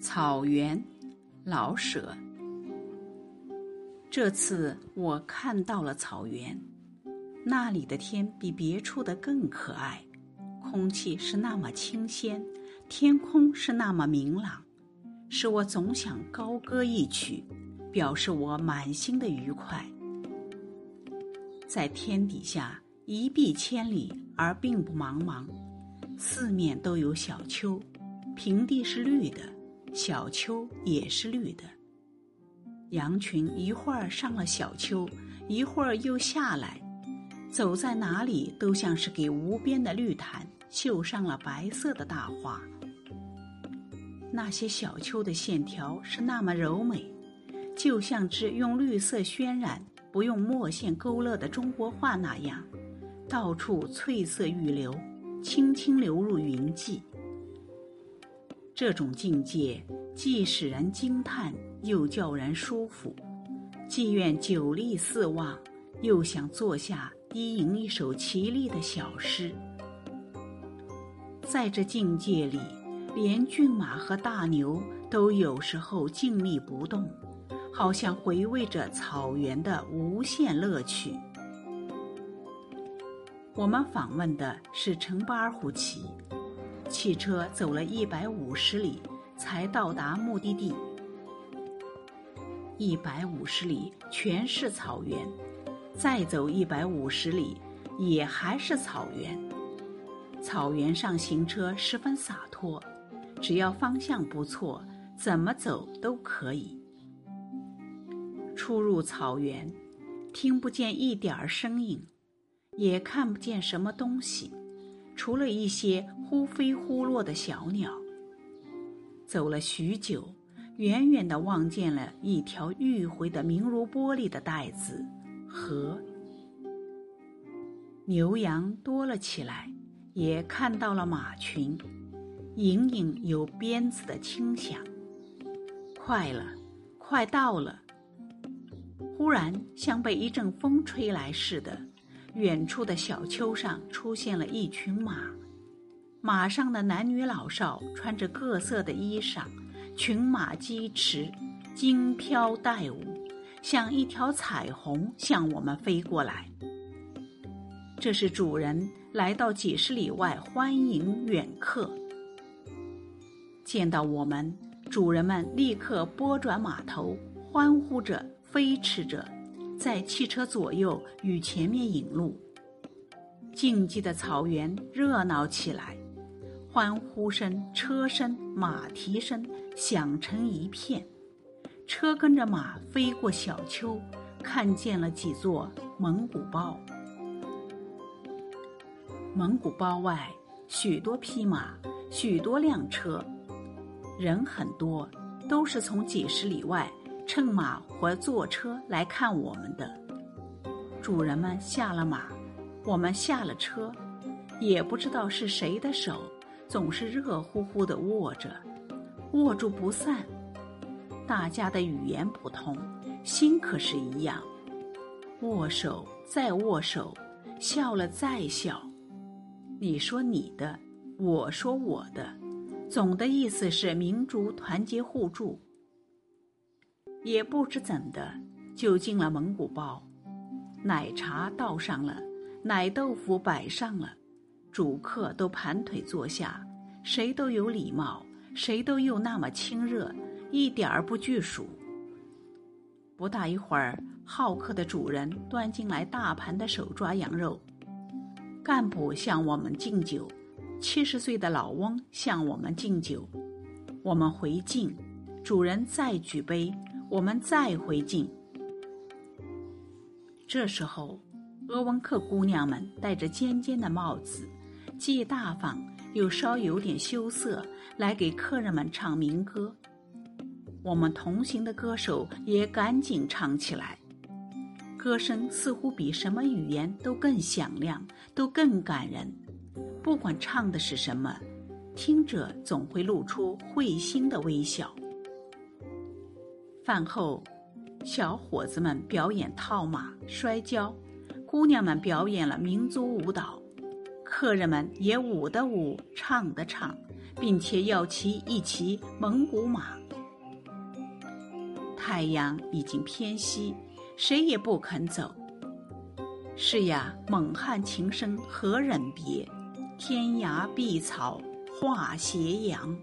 草原，老舍。这次我看到了草原，那里的天比别处的更可爱，空气是那么清鲜，天空是那么明朗，使我总想高歌一曲，表示我满心的愉快。在天底下，一碧千里而并不茫茫，四面都有小丘，平地是绿的。小丘也是绿的，羊群一会儿上了小丘，一会儿又下来，走在哪里都像是给无边的绿毯绣上了白色的大花。那些小丘的线条是那么柔美，就像只用绿色渲染、不用墨线勾勒的中国画那样，到处翠色欲流，轻轻流入云际。这种境界既使人惊叹，又叫人舒服；既愿久立四望，又想坐下低吟一首绮丽的小诗。在这境界里，连骏马和大牛都有时候静立不动，好像回味着草原的无限乐趣。我们访问的是城巴尔虎旗。汽车走了一百五十里，才到达目的地。一百五十里全是草原，再走一百五十里，也还是草原。草原上行车十分洒脱，只要方向不错，怎么走都可以。出入草原，听不见一点儿声音，也看不见什么东西。除了一些忽飞忽落的小鸟，走了许久，远远的望见了一条迂回的明如玻璃的带子河。牛羊多了起来，也看到了马群，隐隐有鞭子的轻响。快了，快到了！忽然像被一阵风吹来似的。远处的小丘上出现了一群马，马上的男女老少穿着各色的衣裳，群马疾驰，惊飘带舞，像一条彩虹向我们飞过来。这是主人来到几十里外欢迎远客。见到我们，主人们立刻拨转马头，欢呼着，飞驰着。在汽车左右与前面引路，静寂的草原热闹起来，欢呼声、车声、马蹄声响成一片。车跟着马飞过小丘，看见了几座蒙古包。蒙古包外许多匹马，许多辆车，人很多，都是从几十里外。乘马或坐车来看我们的主人们下了马，我们下了车，也不知道是谁的手总是热乎乎的握着，握住不散。大家的语言不同，心可是一样。握手再握手，笑了再笑。你说你的，我说我的，总的意思是民族团结互助。也不知怎的，就进了蒙古包，奶茶倒上了，奶豆腐摆上了，主客都盘腿坐下，谁都有礼貌，谁都又那么亲热，一点儿不拘束。不大一会儿，好客的主人端进来大盘的手抓羊肉，干部向我们敬酒，七十岁的老翁向我们敬酒，我们回敬，主人再举杯。我们再回敬。这时候，鄂温克姑娘们戴着尖尖的帽子，既大方又稍有点羞涩，来给客人们唱民歌。我们同行的歌手也赶紧唱起来，歌声似乎比什么语言都更响亮，都更感人。不管唱的是什么，听者总会露出会心的微笑。饭后，小伙子们表演套马、摔跤，姑娘们表演了民族舞蹈，客人们也舞的舞、唱的唱，并且要骑一骑蒙古马。太阳已经偏西，谁也不肯走。是呀，蒙汉情深何忍别？天涯碧草化斜阳。